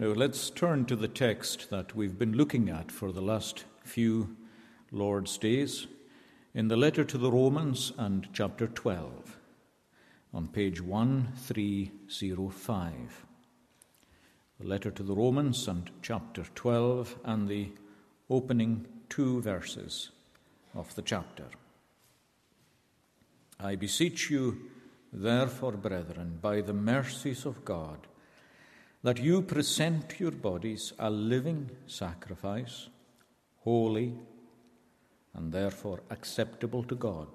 Now let's turn to the text that we've been looking at for the last few Lord's days in the letter to the Romans and chapter 12 on page 1305. The letter to the Romans and chapter 12 and the opening two verses of the chapter. I beseech you, therefore, brethren, by the mercies of God, that you present your bodies a living sacrifice, holy, and therefore acceptable to God,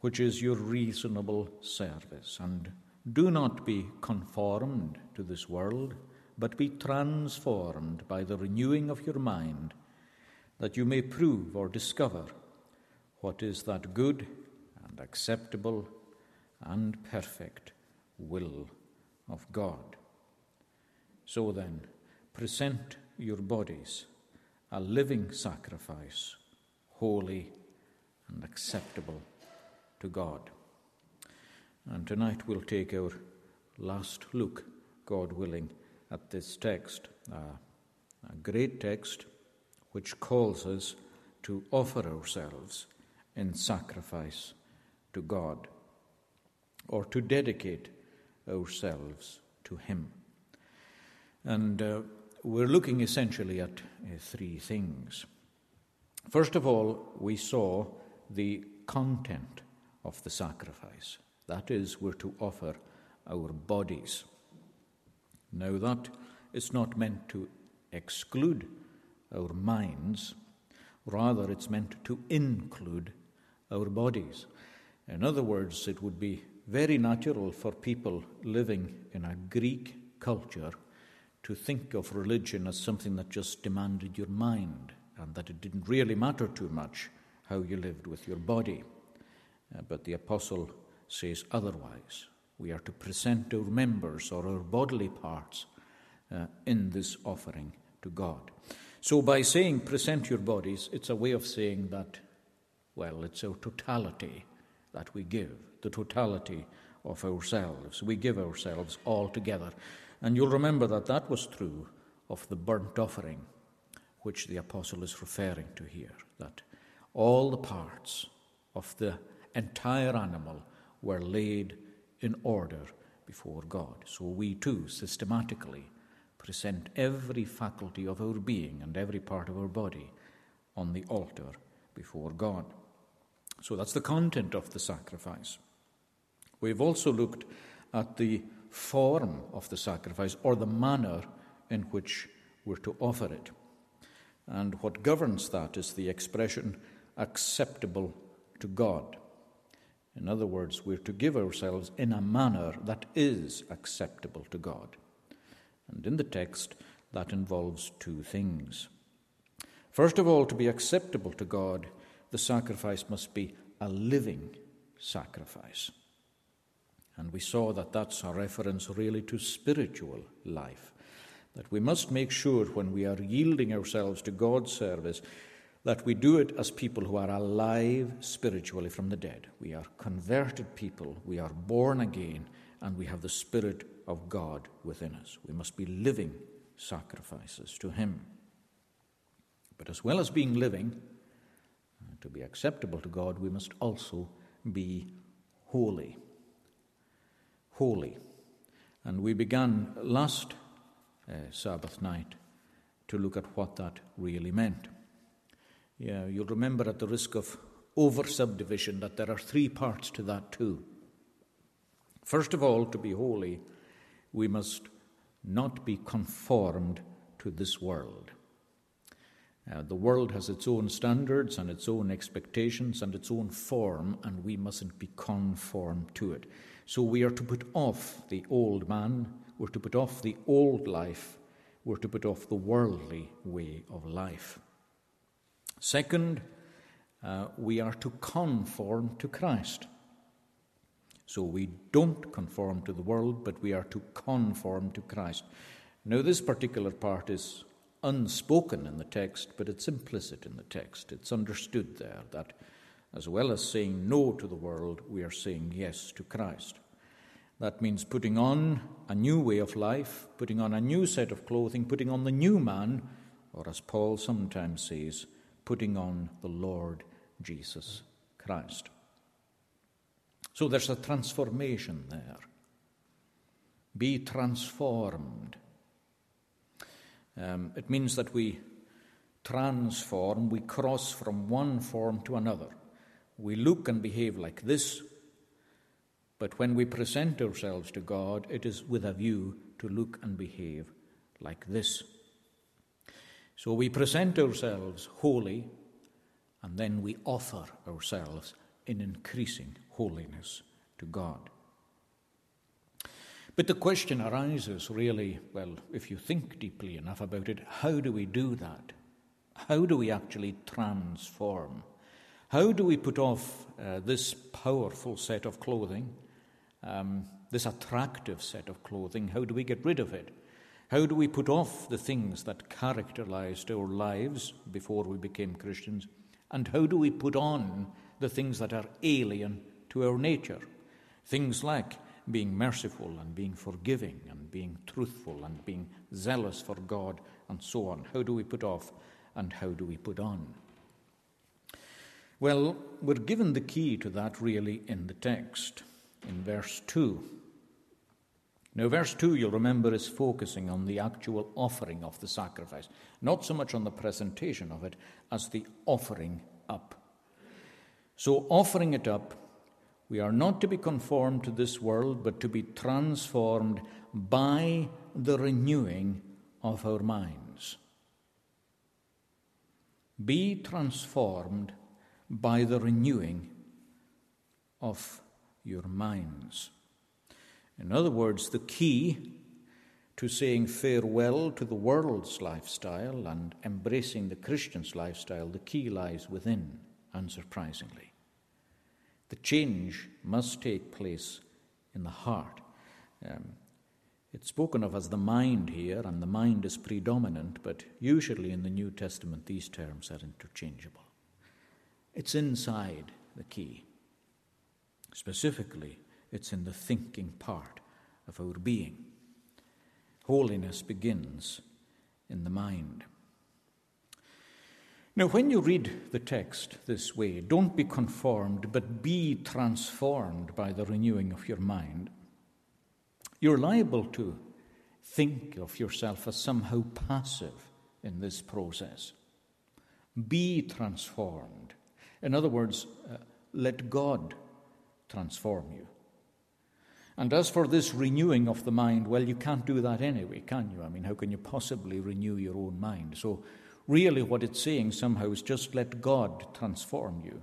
which is your reasonable service. And do not be conformed to this world, but be transformed by the renewing of your mind, that you may prove or discover what is that good and acceptable and perfect will of God. So then, present your bodies a living sacrifice, holy and acceptable to God. And tonight we'll take our last look, God willing, at this text, uh, a great text which calls us to offer ourselves in sacrifice to God or to dedicate ourselves to Him. And uh, we're looking essentially at uh, three things. First of all, we saw the content of the sacrifice. That is, we're to offer our bodies. Now, that is not meant to exclude our minds, rather, it's meant to include our bodies. In other words, it would be very natural for people living in a Greek culture to think of religion as something that just demanded your mind and that it didn't really matter too much how you lived with your body. Uh, but the apostle says otherwise. We are to present our members or our bodily parts uh, in this offering to God. So, by saying present your bodies, it's a way of saying that, well, it's our totality that we give, the totality of ourselves. We give ourselves all together. And you'll remember that that was true of the burnt offering, which the apostle is referring to here, that all the parts of the entire animal were laid in order before God. So we too systematically present every faculty of our being and every part of our body on the altar before God. So that's the content of the sacrifice. We've also looked at the form of the sacrifice or the manner in which we're to offer it. And what governs that is the expression acceptable to God. In other words, we're to give ourselves in a manner that is acceptable to God. And in the text, that involves two things. First of all, to be acceptable to God, the sacrifice must be a living sacrifice. And we saw that that's a reference really to spiritual life. That we must make sure when we are yielding ourselves to God's service that we do it as people who are alive spiritually from the dead. We are converted people, we are born again, and we have the Spirit of God within us. We must be living sacrifices to Him. But as well as being living, uh, to be acceptable to God, we must also be holy. Holy. And we began last uh, Sabbath night to look at what that really meant. Yeah, you'll remember at the risk of over subdivision that there are three parts to that too. First of all, to be holy, we must not be conformed to this world. Uh, the world has its own standards and its own expectations and its own form, and we mustn't be conformed to it. So we are to put off the old man, we're to put off the old life, we're to put off the worldly way of life. Second, uh, we are to conform to Christ. So we don't conform to the world, but we are to conform to Christ. Now, this particular part is unspoken in the text, but it's implicit in the text. It's understood there that as well as saying no to the world, we are saying yes to Christ. That means putting on a new way of life, putting on a new set of clothing, putting on the new man, or as Paul sometimes says, putting on the Lord Jesus Christ. So there's a transformation there. Be transformed. Um, it means that we transform, we cross from one form to another. We look and behave like this, but when we present ourselves to God, it is with a view to look and behave like this. So we present ourselves holy, and then we offer ourselves in increasing holiness to God. But the question arises really well, if you think deeply enough about it, how do we do that? How do we actually transform? How do we put off uh, this powerful set of clothing, um, this attractive set of clothing? How do we get rid of it? How do we put off the things that characterized our lives before we became Christians? And how do we put on the things that are alien to our nature? Things like being merciful and being forgiving and being truthful and being zealous for God and so on. How do we put off and how do we put on? Well, we're given the key to that really in the text, in verse 2. Now, verse 2, you'll remember, is focusing on the actual offering of the sacrifice, not so much on the presentation of it as the offering up. So, offering it up, we are not to be conformed to this world, but to be transformed by the renewing of our minds. Be transformed by the renewing of your minds. In other words, the key to saying farewell to the world's lifestyle and embracing the Christian's lifestyle, the key lies within, unsurprisingly. The change must take place in the heart. Um, it's spoken of as the mind here, and the mind is predominant, but usually in the New Testament these terms are interchangeable. It's inside the key. Specifically, it's in the thinking part of our being. Holiness begins in the mind. Now, when you read the text this way, don't be conformed, but be transformed by the renewing of your mind. You're liable to think of yourself as somehow passive in this process. Be transformed. In other words, uh, let God transform you. And as for this renewing of the mind, well, you can't do that anyway, can you? I mean, how can you possibly renew your own mind? So, really, what it's saying somehow is just let God transform you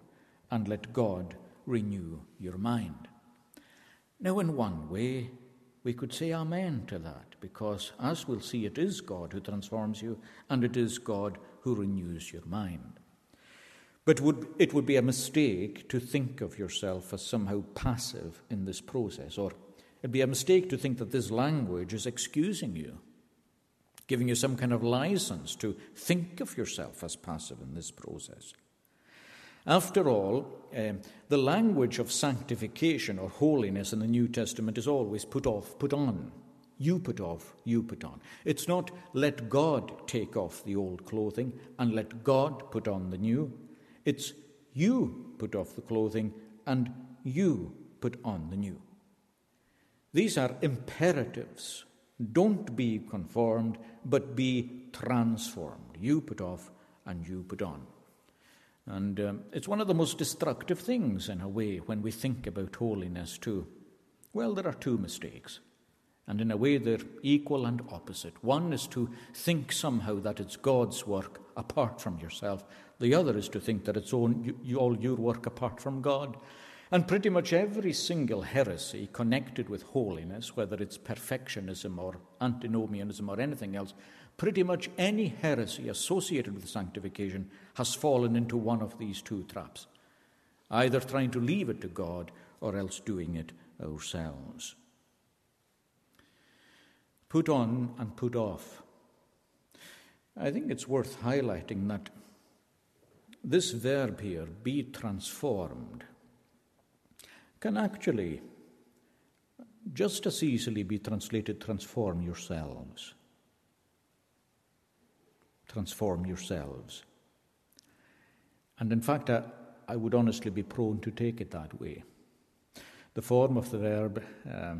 and let God renew your mind. Now, in one way, we could say Amen to that, because as we'll see, it is God who transforms you, and it is God who renews your mind. But would, it would be a mistake to think of yourself as somehow passive in this process, or it'd be a mistake to think that this language is excusing you, giving you some kind of license to think of yourself as passive in this process. After all, um, the language of sanctification or holiness in the New Testament is always put off, put on. You put off, you put on. It's not let God take off the old clothing and let God put on the new. It's you put off the clothing and you put on the new. These are imperatives. Don't be conformed, but be transformed. You put off and you put on. And um, it's one of the most destructive things, in a way, when we think about holiness, too. Well, there are two mistakes. And in a way, they're equal and opposite. One is to think somehow that it's God's work apart from yourself, the other is to think that it's all, all your work apart from God. And pretty much every single heresy connected with holiness, whether it's perfectionism or antinomianism or anything else, Pretty much any heresy associated with sanctification has fallen into one of these two traps either trying to leave it to God or else doing it ourselves. Put on and put off. I think it's worth highlighting that this verb here, be transformed, can actually just as easily be translated transform yourselves. Transform yourselves. And in fact, I, I would honestly be prone to take it that way. The form of the verb uh,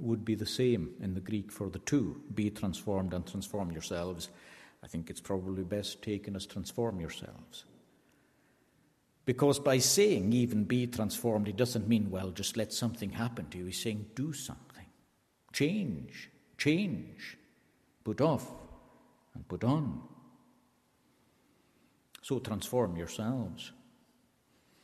would be the same in the Greek for the two be transformed and transform yourselves. I think it's probably best taken as transform yourselves. Because by saying even be transformed, it doesn't mean, well, just let something happen to you. He's saying do something. Change, change, put off and put on. So transform yourselves.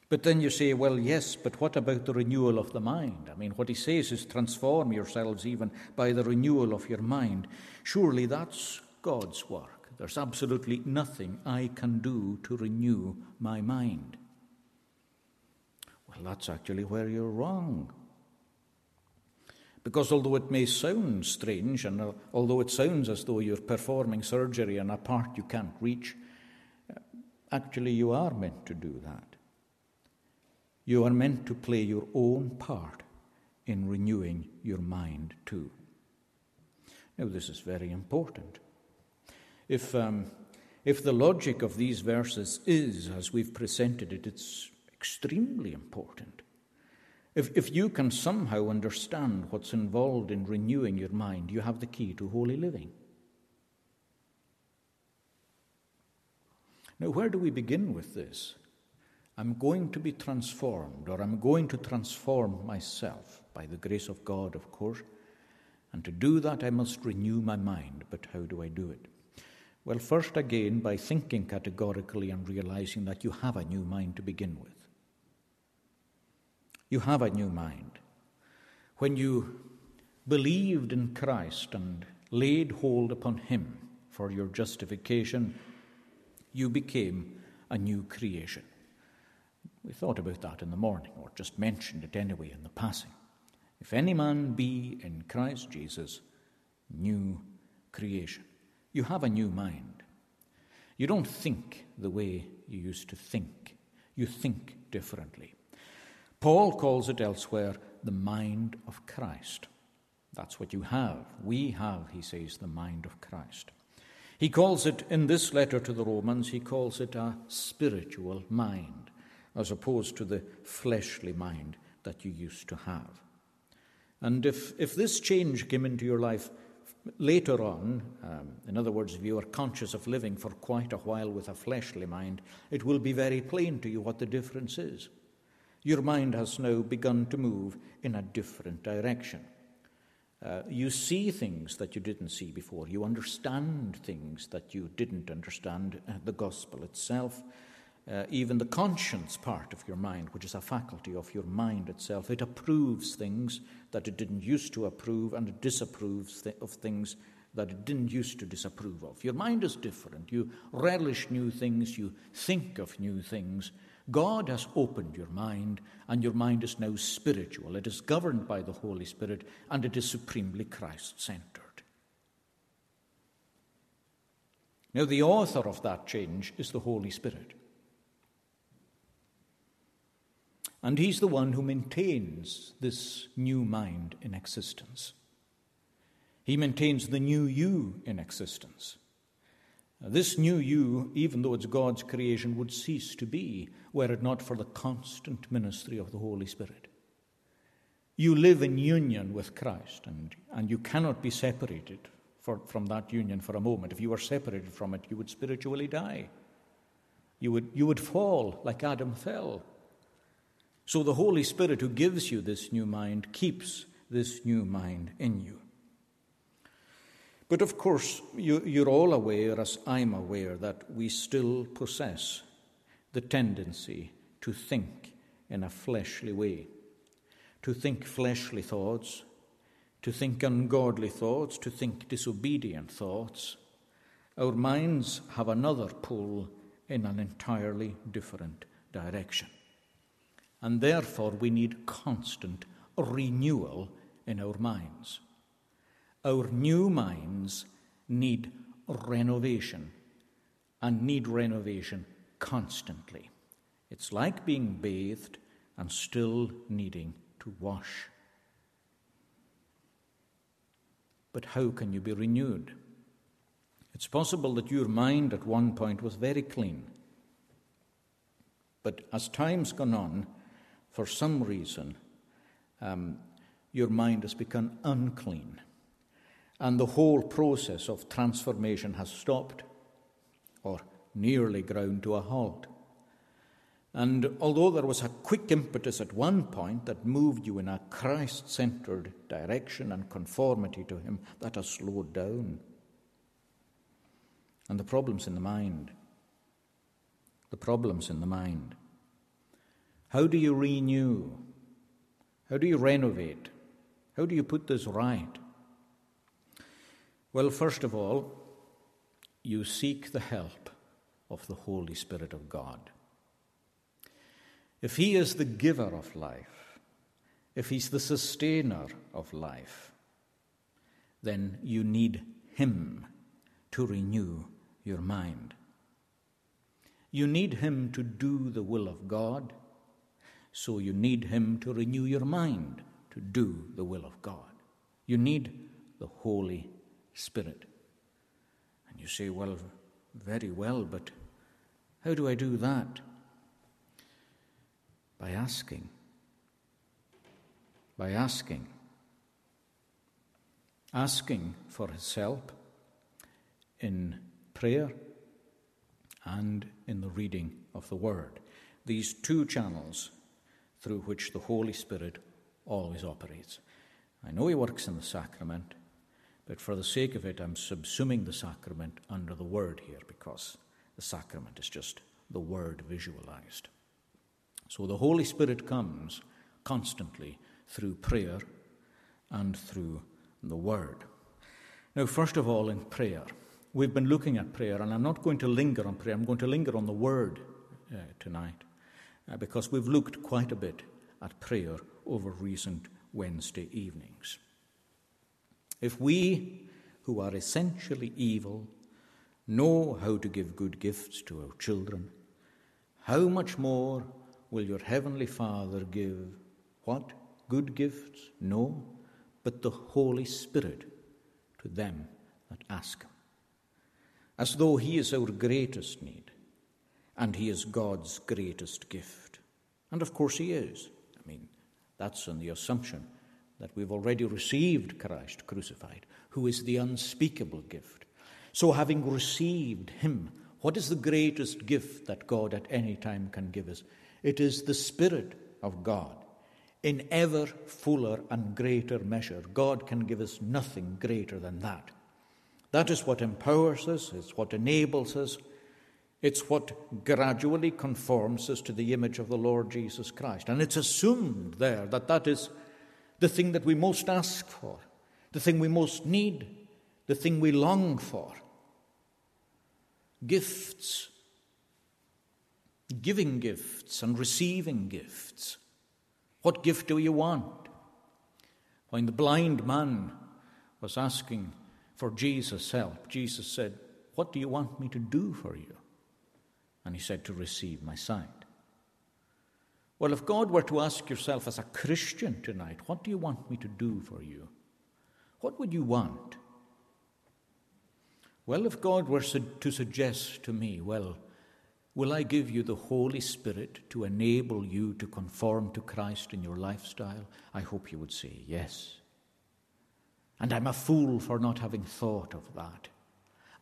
But then you say, well, yes, but what about the renewal of the mind? I mean, what he says is transform yourselves even by the renewal of your mind. Surely that's God's work. There's absolutely nothing I can do to renew my mind. Well, that's actually where you're wrong. Because although it may sound strange, and uh, although it sounds as though you're performing surgery on a part you can't reach, uh, actually you are meant to do that. You are meant to play your own part in renewing your mind too. Now, this is very important. If, um, if the logic of these verses is as we've presented it, it's extremely important. If, if you can somehow understand what's involved in renewing your mind, you have the key to holy living. Now, where do we begin with this? I'm going to be transformed, or I'm going to transform myself by the grace of God, of course. And to do that, I must renew my mind. But how do I do it? Well, first, again, by thinking categorically and realizing that you have a new mind to begin with. You have a new mind. When you believed in Christ and laid hold upon Him for your justification, you became a new creation. We thought about that in the morning, or just mentioned it anyway in the passing. If any man be in Christ Jesus, new creation. You have a new mind. You don't think the way you used to think, you think differently. Paul calls it elsewhere the mind of Christ. That's what you have. We have, he says, the mind of Christ. He calls it, in this letter to the Romans, he calls it a spiritual mind as opposed to the fleshly mind that you used to have. And if, if this change came into your life later on, um, in other words, if you are conscious of living for quite a while with a fleshly mind, it will be very plain to you what the difference is. Your mind has now begun to move in a different direction. Uh, you see things that you didn't see before. You understand things that you didn't understand. Uh, the gospel itself uh, even the conscience part of your mind, which is a faculty of your mind itself, it approves things that it didn't used to approve and it disapproves th- of things that it didn't used to disapprove of. Your mind is different. You relish new things, you think of new things. God has opened your mind, and your mind is now spiritual. It is governed by the Holy Spirit, and it is supremely Christ centered. Now, the author of that change is the Holy Spirit. And he's the one who maintains this new mind in existence. He maintains the new you in existence. This new you, even though it's God's creation, would cease to be were it not for the constant ministry of the Holy Spirit. You live in union with Christ, and, and you cannot be separated for, from that union for a moment. If you were separated from it, you would spiritually die. You would, you would fall like Adam fell. So the Holy Spirit who gives you this new mind keeps this new mind in you. But of course, you, are all aware, as I'm aware, that we still possess the tendency to think in a fleshly way, to think fleshly thoughts, to think ungodly thoughts, to think disobedient thoughts. Our minds have another pull in an entirely different direction and therefore we need constant renewal in our minds. Our new minds need renovation and need renovation constantly. It's like being bathed and still needing to wash. but how can you be renewed? It's possible that your mind at one point was very clean. But as time's gone on, for some reason, um, your mind has become unclean. And the whole process of transformation has stopped or nearly ground to a halt. And although there was a quick impetus at one point that moved you in a Christ centered direction and conformity to Him, that has slowed down. And the problem's in the mind. The problem's in the mind. How do you renew? How do you renovate? How do you put this right? Well, first of all, you seek the help of the Holy Spirit of God. If He is the giver of life, if He's the sustainer of life, then you need Him to renew your mind. You need Him to do the will of God, so you need Him to renew your mind to do the will of God. You need the Holy Spirit. And you say, well, very well, but how do I do that? By asking. By asking. Asking for His help in prayer and in the reading of the Word. These two channels through which the Holy Spirit always operates. I know He works in the sacrament, but for the sake of it, I'm subsuming the sacrament under the Word here because the sacrament is just the Word visualized. So the Holy Spirit comes constantly through prayer and through the Word. Now, first of all, in prayer, we've been looking at prayer, and I'm not going to linger on prayer, I'm going to linger on the Word uh, tonight uh, because we've looked quite a bit at prayer over recent Wednesday evenings. If we, who are essentially evil, know how to give good gifts to our children, how much more will your heavenly Father give what? Good gifts? No, but the Holy Spirit to them that ask Him. As though He is our greatest need, and He is God's greatest gift. And of course He is. I mean, that's on the assumption that we've already received Christ crucified, who is the unspeakable gift. So, having received Him, what is the greatest gift that God at any time can give us? It is the Spirit of God. In ever fuller and greater measure, God can give us nothing greater than that. That is what empowers us, it's what enables us, it's what gradually conforms us to the image of the Lord Jesus Christ. And it's assumed there that that is the thing that we most ask for, the thing we most need, the thing we long for. Gifts giving gifts and receiving gifts. What gift do you want? When the blind man was asking for Jesus' help, Jesus said, What do you want me to do for you? And he said, To receive my sight. Well, if God were to ask yourself as a Christian tonight, What do you want me to do for you? What would you want? Well, if God were to suggest to me, Well, Will I give you the Holy Spirit to enable you to conform to Christ in your lifestyle? I hope you would say yes. And I'm a fool for not having thought of that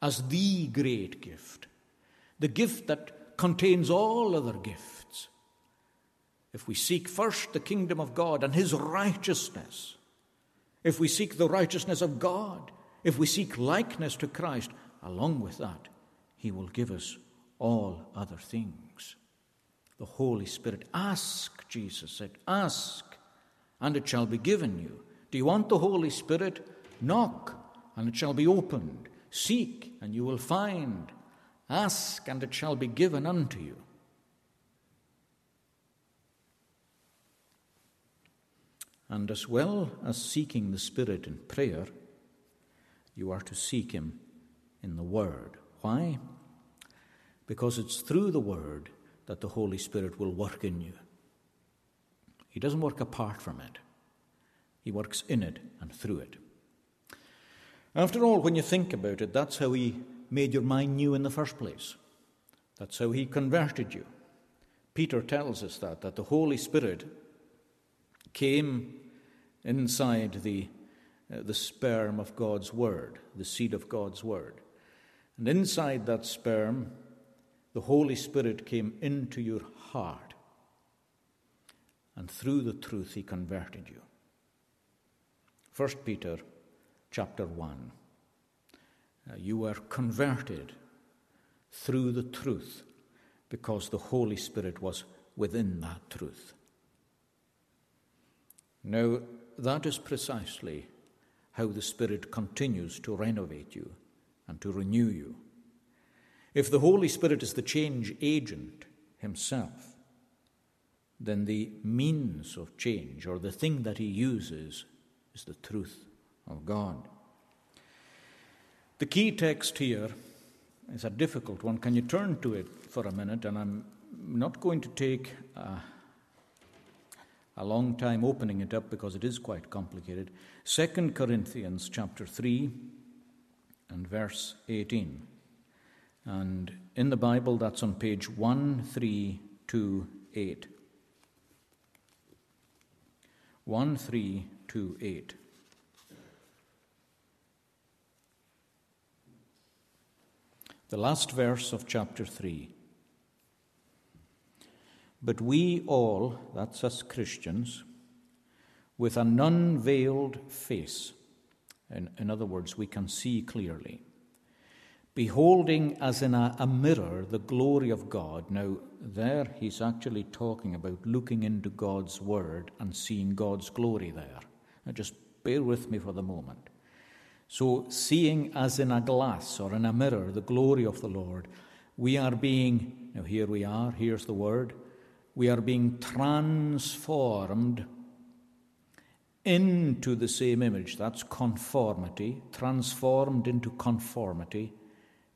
as the great gift, the gift that contains all other gifts. If we seek first the kingdom of God and his righteousness, if we seek the righteousness of God, if we seek likeness to Christ, along with that, he will give us all other things. The Holy Spirit. Ask, Jesus said, ask, and it shall be given you. Do you want the Holy Spirit? Knock, and it shall be opened. Seek, and you will find. Ask, and it shall be given unto you. And as well as seeking the Spirit in prayer, you are to seek Him in the Word. Why? because it's through the Word that the Holy Spirit will work in you. He doesn't work apart from it, He works in it and through it. After all, when you think about it, that's how He made your mind new in the first place. That's how He converted you. Peter tells us that, that the Holy Spirit came inside the, uh, the sperm of God's Word, the seed of God's Word. And inside that sperm, the Holy Spirit came into your heart. And through the truth, He converted you. 1 Peter chapter 1. Uh, you were converted through the truth because the Holy Spirit was within that truth. Now, that is precisely how the Spirit continues to renovate you and to renew you. If the Holy Spirit is the change agent himself, then the means of change or the thing that he uses is the truth of God. The key text here is a difficult one. Can you turn to it for a minute? And I'm not going to take uh, a long time opening it up because it is quite complicated. Second Corinthians chapter 3 and verse 18. And in the Bible, that's on page 1328. 1328. The last verse of chapter 3. But we all, that's us Christians, with an unveiled face, in, in other words, we can see clearly, beholding as in a, a mirror the glory of God. Now, there he's actually talking about looking into God's Word and seeing God's glory there. Now, just bear with me for the moment. So, seeing as in a glass or in a mirror the glory of the Lord, we are being, now here we are, here's the word, we are being transformed into the same image. That's conformity, transformed into conformity.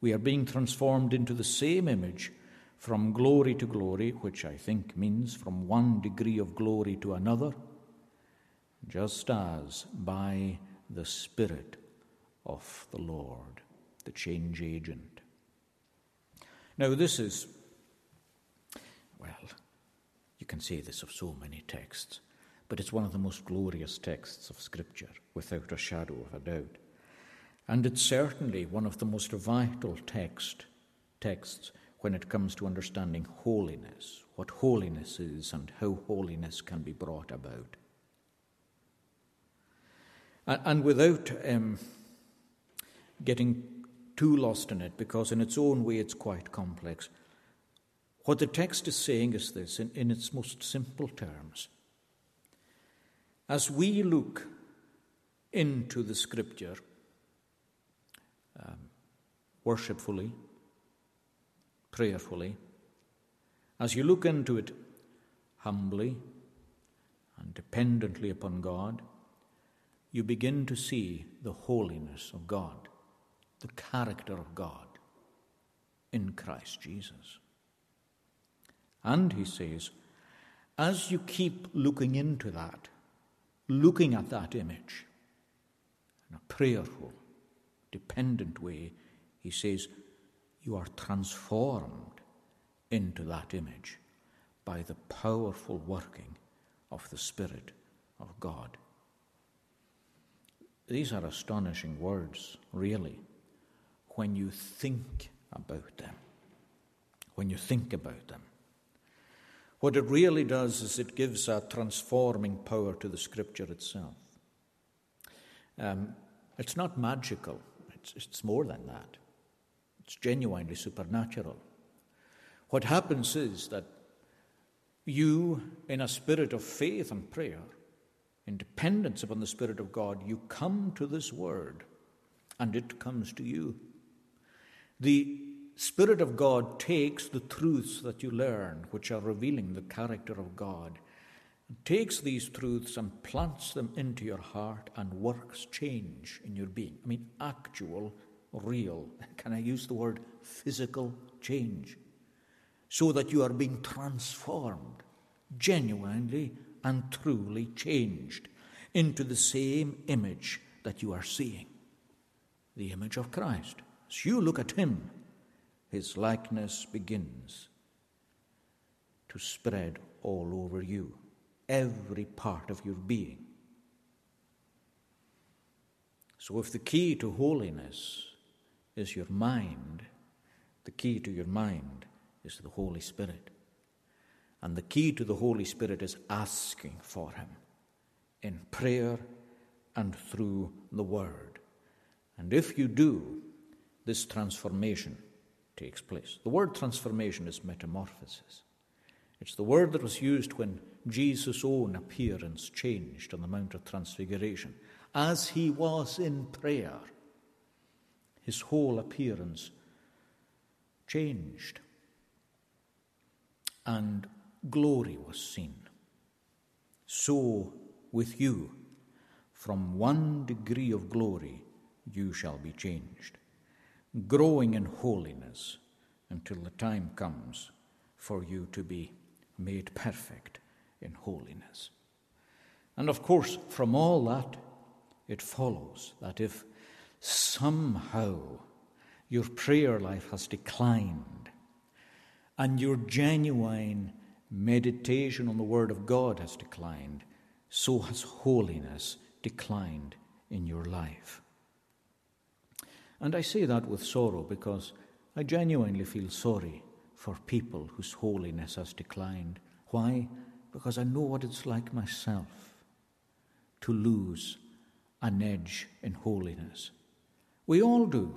We are being transformed into the same image from glory to glory, which I think means from one degree of glory to another, just as by the Spirit of the Lord, the change agent. Now, this is, well, you can say this of so many texts, but it's one of the most glorious texts of Scripture, without a shadow of a doubt. And it's certainly one of the most vital text, texts when it comes to understanding holiness, what holiness is, and how holiness can be brought about. And, without um, getting too lost in it because, in its own way, it's quite complex. What the text is saying is this in, in its most simple terms. As we look into the scripture um, worshipfully, prayerfully, as you look into it humbly and dependently upon God, you begin to see the holiness of God the character of God in Christ Jesus. And he says, as you keep looking into that, looking at that image in a prayerful, dependent way, he says, you are transformed into that image by the powerful working of the Spirit of God. These are astonishing words, really when you think about them. When you think about them. What it really does is it gives a transforming power to the Scripture itself. Um, it's not magical, it's, it's more than that. It's genuinely supernatural. What happens is that you, in a spirit of faith and prayer, in dependence upon the Spirit of God, you come to this Word and it comes to you. The Spirit of God takes the truths that you learn, which are revealing the character of God, takes these truths and plants them into your heart and works change in your being. I mean, actual, real, can I use the word physical change? So that you are being transformed, genuinely and truly changed into the same image that you are seeing. the image of Christ. As you look at him, his likeness begins to spread all over you, every part of your being. So, if the key to holiness is your mind, the key to your mind is the Holy Spirit. And the key to the Holy Spirit is asking for Him in prayer and through the Word. And if you do, this transformation takes place. The word transformation is metamorphosis. It's the word that was used when Jesus' own appearance changed on the Mount of Transfiguration. As he was in prayer, his whole appearance changed, and glory was seen. So with you, from one degree of glory, you shall be changed, growing in holiness until the time comes for you to be made perfect in holiness. And of course, from all that, it follows that if somehow your prayer life has declined and your genuine meditation on the Word of God has declined, so has holiness declined in your life. And I say that with sorrow because I genuinely feel sorry for people whose holiness has declined. Why? Because I know what it's like myself to lose an edge in holiness. We all do.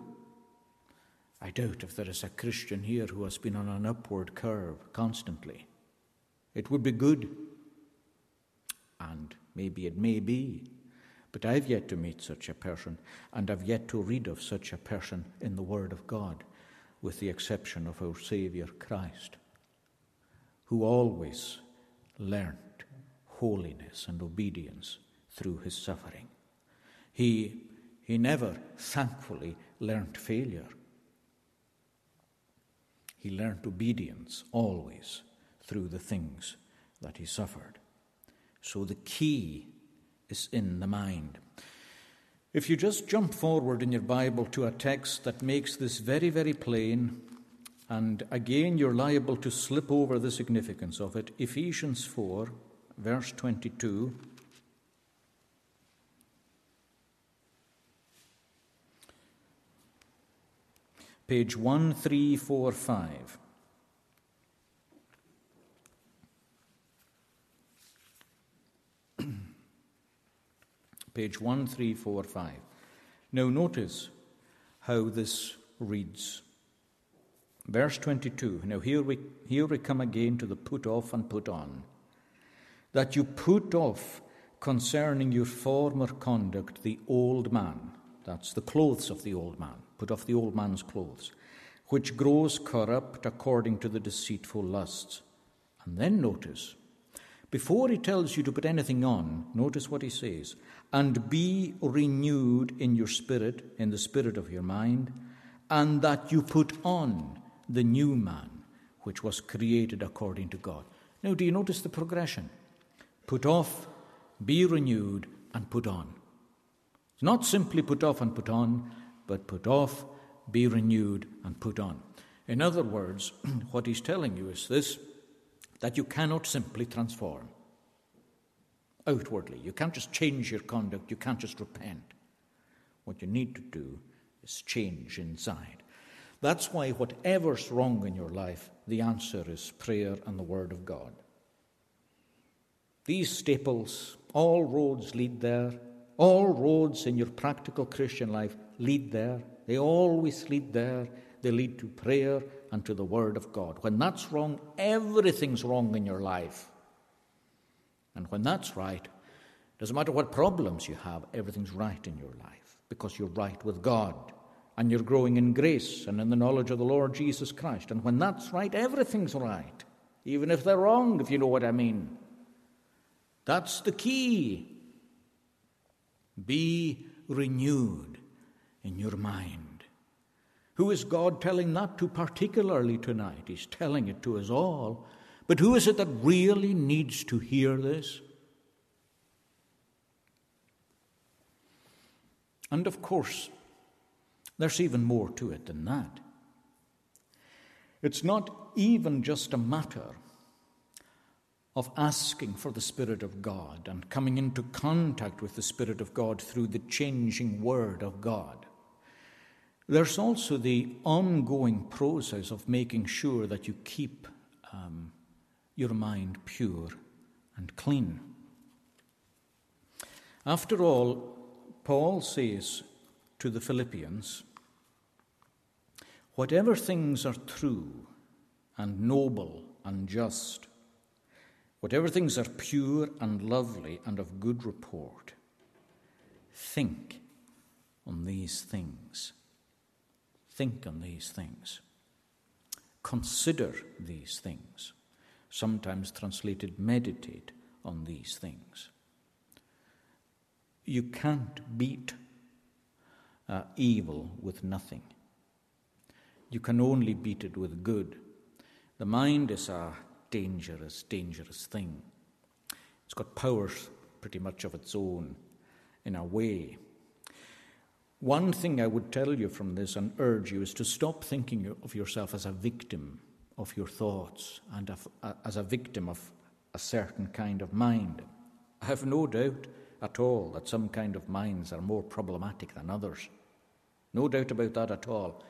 I doubt if there is a Christian here who has been on an upward curve constantly. It would be good, and maybe it may be, but I've yet to meet such a person, and I've yet to read of such a person in the Word of God, with the exception of our Saviour Christ, who always learnt holiness and obedience through his suffering. He, he never, thankfully, learnt failure. He learnt obedience always through the things that he suffered. So the key is in the mind. If you just jump forward in your Bible to a text that makes this very, very plain, and again you're liable to slip over the significance of it, Ephesians 4, verse 22. Page 1345. Page 1345. Now, notice how this reads. Verse 22. Now, here we, here we come again to the put off and put on. That you put off concerning your former conduct the old man. That's the clothes of the old man. Put off the old man's clothes, which grows corrupt according to the deceitful lusts. And then notice, before he tells you to put anything on, notice what he says and be renewed in your spirit, in the spirit of your mind, and that you put on the new man, which was created according to God. Now, do you notice the progression? Put off, be renewed, and put on. It's not simply put off and put on, but put off, be renewed, and put on. In other words, what he's telling you is this that you cannot simply transform outwardly. You can't just change your conduct, you can't just repent. What you need to do is change inside. That's why, whatever's wrong in your life, the answer is prayer and the Word of God. These staples, all roads lead there. All roads in your practical Christian life lead there. They always lead there. They lead to prayer and to the Word of God. When that's wrong, everything's wrong in your life. And when that's right, doesn't matter what problems you have, everything's right in your life because you're right with God and you're growing in grace and in the knowledge of the Lord Jesus Christ. And when that's right, everything's right, even if they're wrong, if you know what I mean. That's the key. Be renewed in your mind. Who is God telling that to particularly tonight? He's telling it to us all but who is it that really needs to hear this? And of course, There's even more to it than that. It's not even just a matter of asking for the Spirit of God and coming into contact with the Spirit of God through the changing Word of God. There's also the ongoing process of making sure that you keep um, your mind pure and clean. After all, Paul says to the Philippians, Whatever things are true and noble and just, whatever things are pure and lovely and of good report, think on these things. Think on these things. Consider these things. Sometimes translated, meditate on these things. You can't beat uh, evil with nothing. You can only beat it with good. The mind is a dangerous, dangerous thing. It's got powers pretty much of its own in a way. One thing I would tell you from this and urge you is to stop thinking of yourself as a victim of your thoughts and as a victim of a certain kind of mind. I have no doubt at all that some kind of minds are more problematic than others. No doubt about that at all.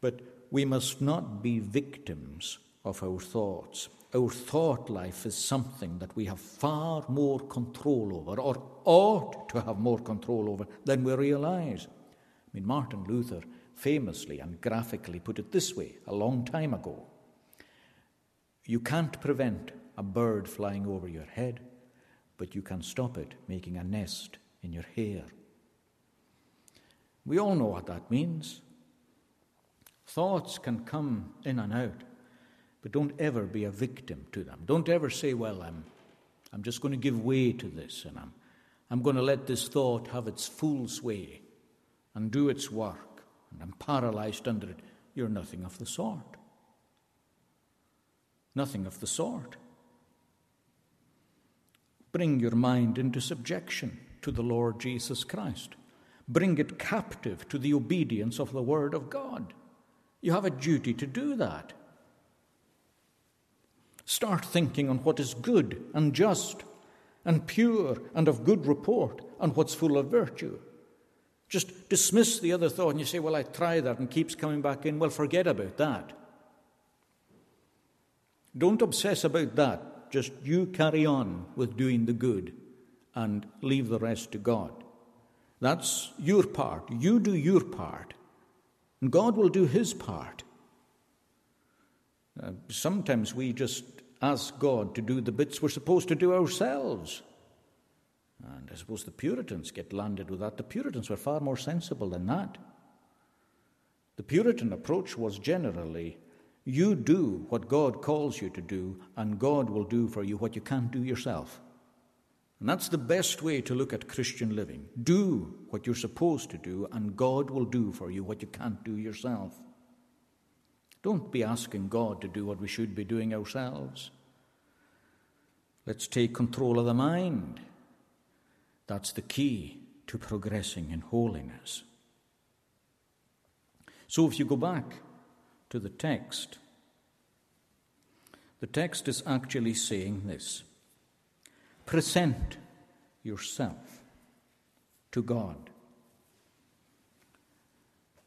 But we must not be victims of our thoughts. Our thought life is something that we have far more control over, or ought to have more control over, than we realize. I mean, Martin Luther famously and graphically put it this way a long time ago You can't prevent a bird flying over your head, but you can stop it making a nest in your hair. We all know what that means. Thoughts can come in and out, but don't ever be a victim to them. Don't ever say, Well, I'm, I'm just going to give way to this, and I'm, I'm going to let this thought have its full sway and do its work, and I'm paralyzed under it. You're nothing of the sort. Nothing of the sort. Bring your mind into subjection to the Lord Jesus Christ. Bring it captive to the obedience of the Word of God. You have a duty to do that. Start thinking on what is good and just and pure and of good report and what's full of virtue. Just dismiss the other thought and you say, Well, I try that and keeps coming back in. Well, forget about that. Don't obsess about that. Just you carry on with doing the good and leave the rest to God. That's your part. You do your part, and God will do His part. Uh, sometimes we just ask God to do the bits we're supposed to do ourselves. And I suppose the Puritans get landed with that. The Puritans were far more sensible than that. The Puritan approach was generally you do what God calls you to do, and God will do for you what you can't do yourself. And that's the best way to look at Christian living. Do what you're supposed to do, and God will do for you what you can't do yourself. Don't be asking God to do what we should be doing ourselves. Let's take control of the mind. That's the key to progressing in holiness. So if you go back to the text, the text is actually saying this present yourself to God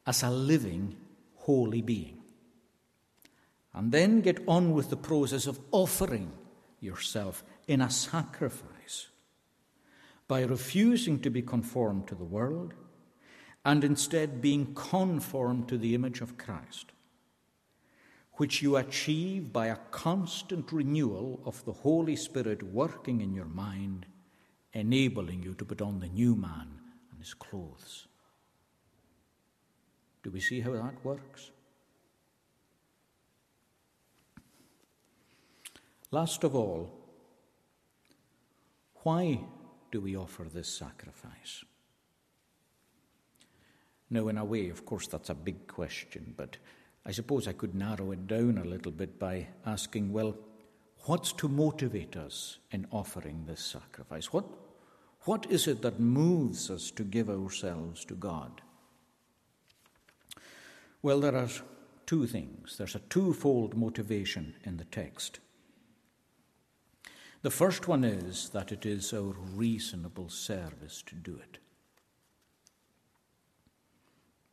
as a living, holy being. And then get on with the process of offering yourself in a sacrifice by refusing to be conformed to the world and instead being conformed to the image of Christ, which you achieve by a constant renewal of the Holy Spirit working in your mind, enabling you to put on the new man and his clothes. Do we see how that works? Last of all, why do we offer this sacrifice? Now, in a way, of course, that's a big question, but I suppose I could narrow it down a little bit by asking, well, what's to motivate us in offering this sacrifice? What, what is it that moves us to give ourselves to God? Well, there are two things. There's a twofold motivation in the text. The first one is that it is our reasonable service to do it.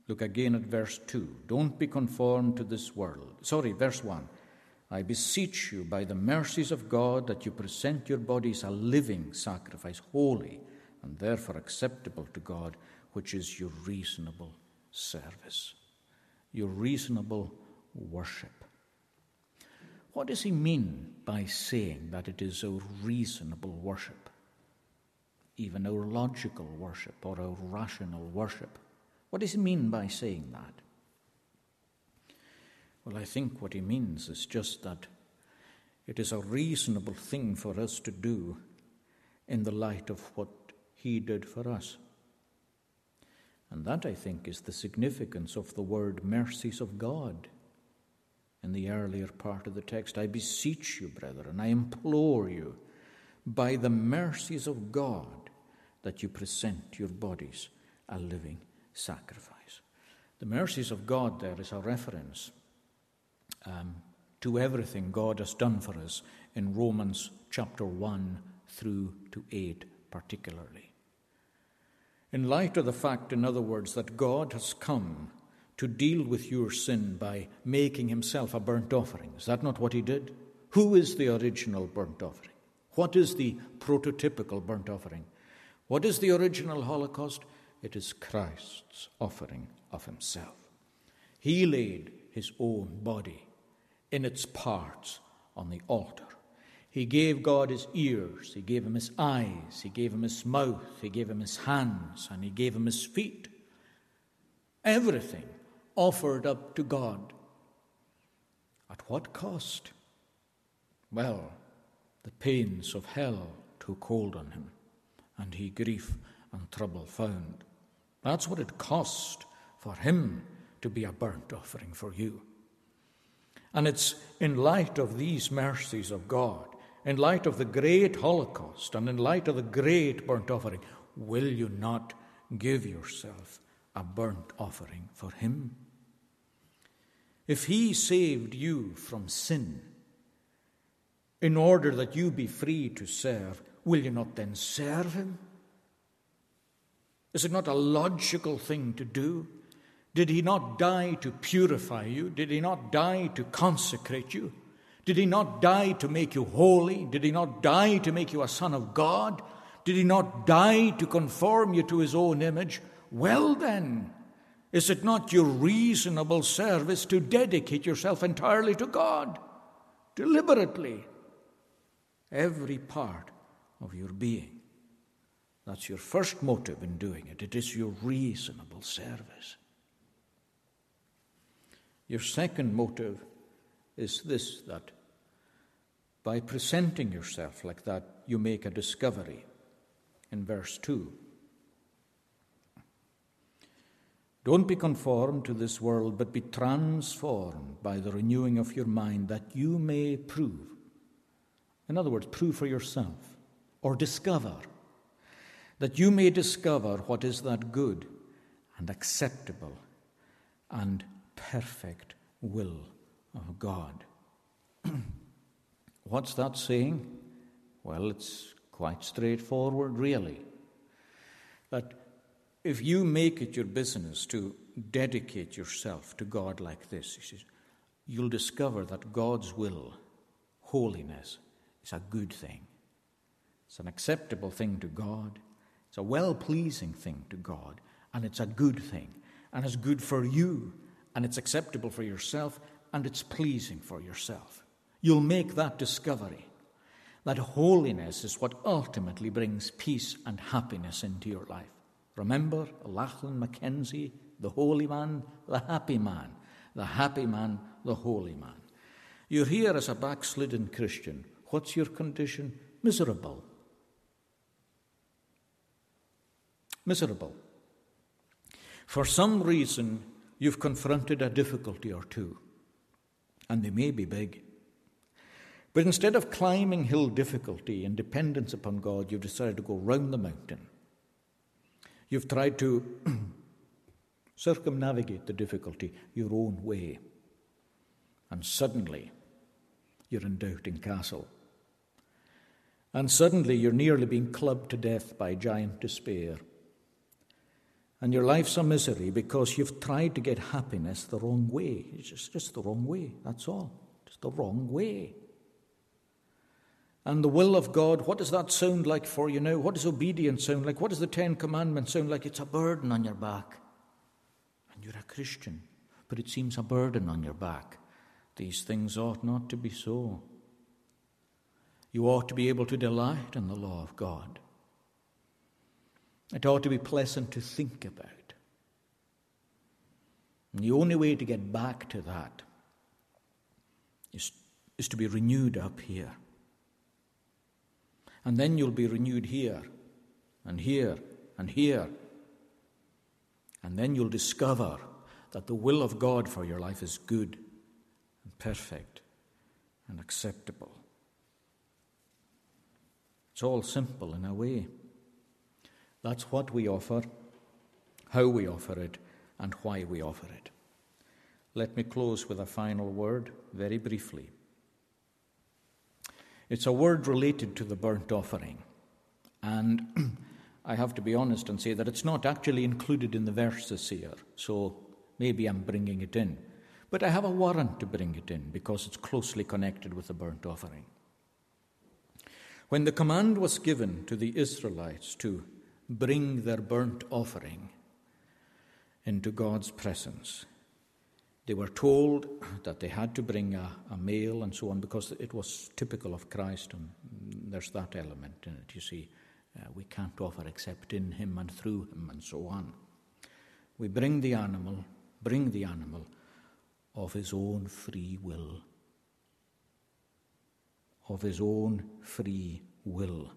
Look again at verse 2. Don't be conformed to this world. Sorry, verse 1. I beseech you by the mercies of God that you present your bodies a living sacrifice, holy and therefore acceptable to God, which is your reasonable service, your reasonable worship. What does he mean by saying that it is our reasonable worship, even our logical worship or our rational worship? What does he mean by saying that? Well, I think what he means is just that it is a reasonable thing for us to do in the light of what he did for us. And that, I think, is the significance of the word mercies of God in the earlier part of the text. I beseech you, brethren, I implore you, by the mercies of God, that you present your bodies a living sacrifice. The mercies of God there is a reference um, to everything God has done for us in Romans chapter 1 through to 8, particularly. In light of the fact, in other words, that God has come to deal with your sin by making himself a burnt offering. Is that not what he did? Who is the original burnt offering? What is the prototypical burnt offering? What is the original Holocaust? It is Christ's offering of himself. He laid his own body in its parts on the altar. He gave God his ears, he gave him his eyes, he gave him his mouth, he gave him his hands, and he gave him his feet. Everything offered up to God. At what cost? Well, the pains of hell took hold on him, and he grief and trouble found. That's what it cost for him to be a burnt offering for you. And it's in light of these mercies of God, in light of the great Holocaust, and in light of the great burnt offering, will you not give yourself a burnt offering for him? If he saved you from sin in order that you be free to serve, will you not then serve him? Is it not a logical thing to do? Did he not die to purify you? Did he not die to consecrate you? Did he not die to make you holy? Did he not die to make you a son of God? Did he not die to conform you to his own image? Well, then, is it not your reasonable service to dedicate yourself entirely to God, deliberately, every part of your being? That's your first motive in doing it. It is your reasonable service. Your second motive is this that by presenting yourself like that, you make a discovery. In verse 2, Don't be conformed to this world, but be transformed by the renewing of your mind, that you may prove. In other words, prove for yourself, or discover, that you may discover what is that good and acceptable and perfect will of God. What's that saying? Well, it's quite straightforward, really. That if you make it your business to dedicate yourself to God like this, says, you'll discover that God's will, holiness, is a good thing. It's an acceptable thing to God. It's a well pleasing thing to God. And it's a good thing. And it's good for you. And it's acceptable for yourself. And it's pleasing for yourself. You'll make that discovery. That holiness is what ultimately brings peace and happiness into your life. Remember Lachlan Mackenzie, the holy man, the happy man, the happy man, the holy man. You're here as a backslidden Christian. What's your condition? Miserable. Miserable. For some reason, you've confronted a difficulty or two, and they may be big. But instead of climbing hill difficulty in dependence upon God, you've decided to go round the mountain You've tried to circumnavigate the difficulty your own way. And suddenly, you're in Doubting Castle. And suddenly, you're nearly being clubbed to death by giant despair. And your life's a misery because you've tried to get happiness the wrong way. It's just, just the wrong way, that's all. Just the wrong way. And the will of God, what does that sound like for you now? What does obedience sound like? What does the Ten Commandments sound like? It's a burden on your back. And you're a Christian, but it seems a burden on your back. These things ought not to be so. You ought to be able to delight in the law of God. It ought to be pleasant to think about. And the only way to get back to that is, is to be renewed up here. And then you'll be renewed here and here and here. And then you'll discover that the will of God for your life is good and perfect and acceptable. It's all simple in a way. That's what we offer, how we offer it, and why we offer it. Let me close with a final word, very briefly. It's a word related to the burnt offering. And I have to be honest and say that it's not actually included in the verses here, so maybe I'm bringing it in. But I have a warrant to bring it in because it's closely connected with the burnt offering. When the command was given to the Israelites to bring their burnt offering into God's presence, they were told that they had to bring a, a, male and so on because it was typical of Christ, and there's that element in it. You see, uh, we can't offer except in Him and through Him, and so on. We bring the animal, bring the animal of His own free will. Of His own free will.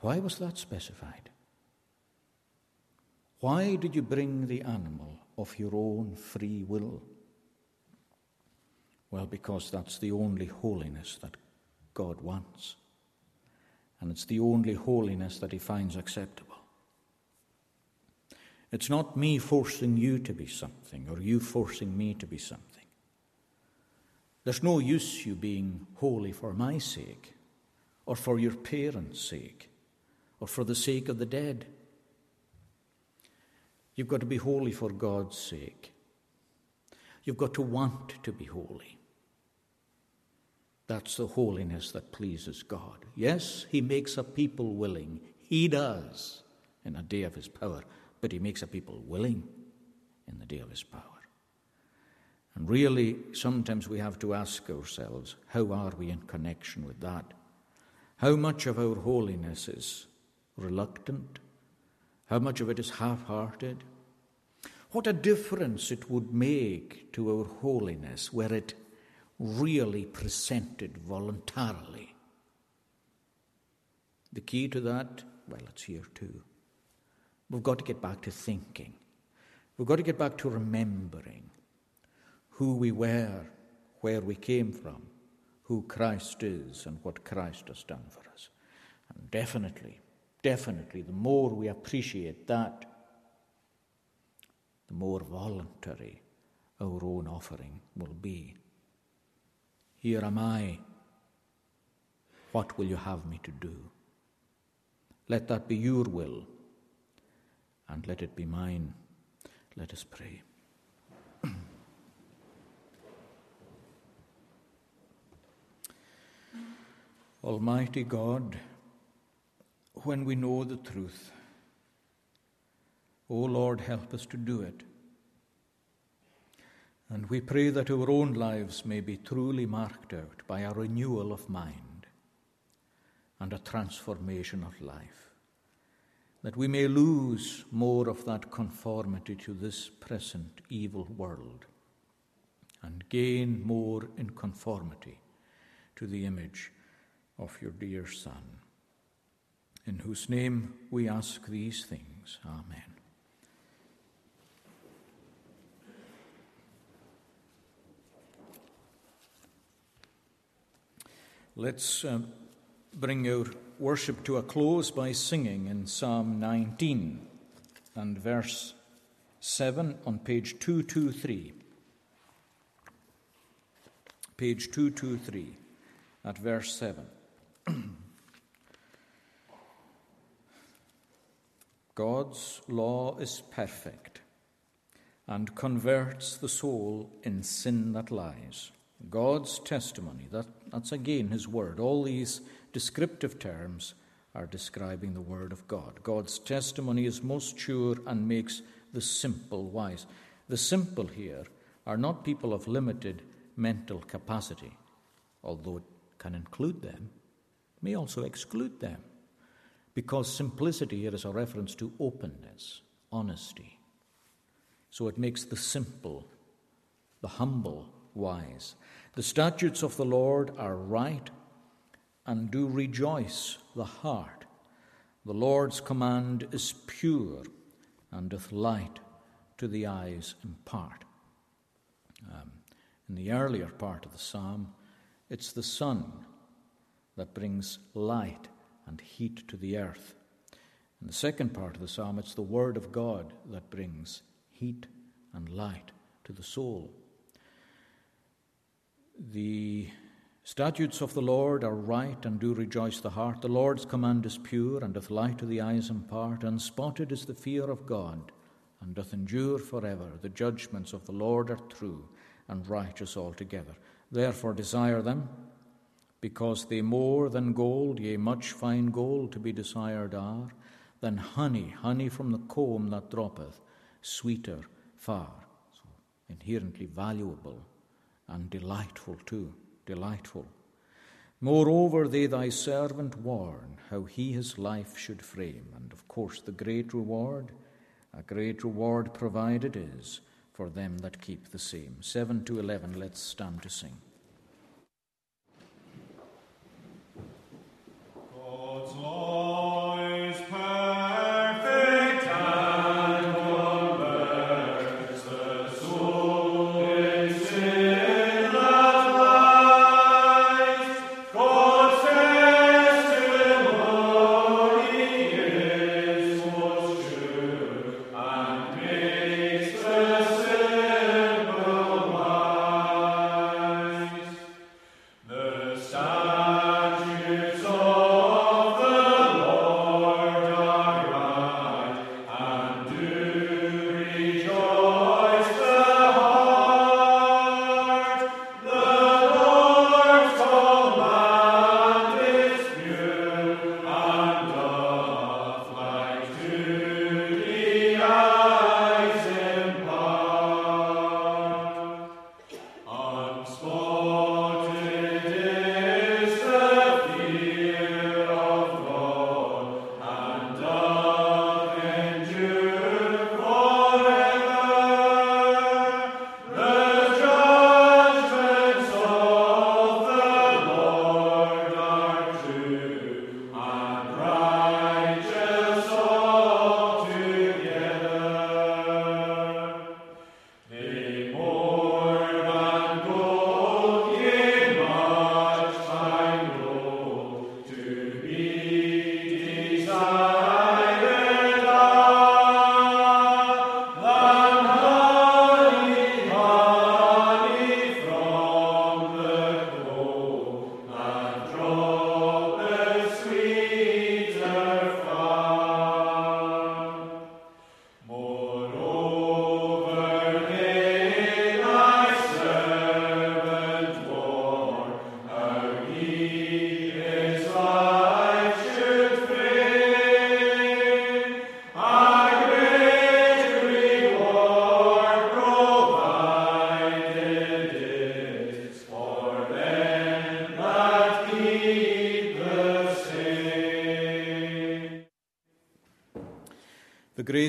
Why was that specified? Why did you bring the animal of your own free will? Well, because that's the only holiness that God wants. And it's the only holiness that He finds acceptable. It's not me forcing you to be something or you forcing me to be something. There's no use you being holy for my sake or for your parents' sake or for the sake of the dead. You've got to be holy for God's sake. You've got to want to be holy. That's the holiness that pleases God. Yes, He makes a people willing. He does in a day of His power, but He makes a people willing in the day of His power. And really, sometimes we have to ask ourselves how are we in connection with that? How much of our holiness is reluctant? How much of it is half hearted? What a difference it would make to our holiness were it really presented voluntarily. The key to that, well, it's here too. We've got to get back to thinking. We've got to get back to remembering who we were, where we came from, who Christ is, and what Christ has done for us. And definitely, definitely, the more we appreciate that, the more voluntary our own offering will be. Here am I. What will you have me to do? Let that be your will, and let it be mine. Let us pray. Almighty God, when we know the truth, O Lord, help us to do it. And we pray that our own lives may be truly marked out by a renewal of mind and a transformation of life, that we may lose more of that conformity to this present evil world and gain more in conformity to the image of your dear Son, in whose name we ask these things. Amen. Let's uh, bring our worship to a close by singing in Psalm 19. and verse 7 on page 223. Page 223 at verse 7. God's law is perfect and converts the soul in sin that lies. God's testimony, that, that's again his word. All these descriptive terms are describing the word of God. God's testimony is most sure and makes the simple wise. The simple here are not people of limited mental capacity, although it can include them, may also exclude them because simplicity here is a reference to openness, honesty. So it makes the simple, the humble, wise. The statutes of the Lord are right and do rejoice the heart. The Lord's command is pure and doth light to the eyes impart. Um, in the earlier part of the psalm, it's the sun that brings light and heat to the earth. In the second part of the psalm, it's the word of God that brings heat and light to the soul. The statutes of the Lord are right and do rejoice the heart. The Lord's command is pure and doth light to the eyes impart. Unspotted is the fear of God and doth endure forever. The judgments of the Lord are true and righteous altogether. Therefore desire them because they more than gold, yea, much fine gold to be desired are, than honey, honey from the comb that droppeth, sweeter far. So inherently valuable and delightful too, delightful. Moreover, they thy servant warn how he his life should frame, and of course the great reward, a great reward provided is for them that keep the same. 7 to 11, let's stand to sing.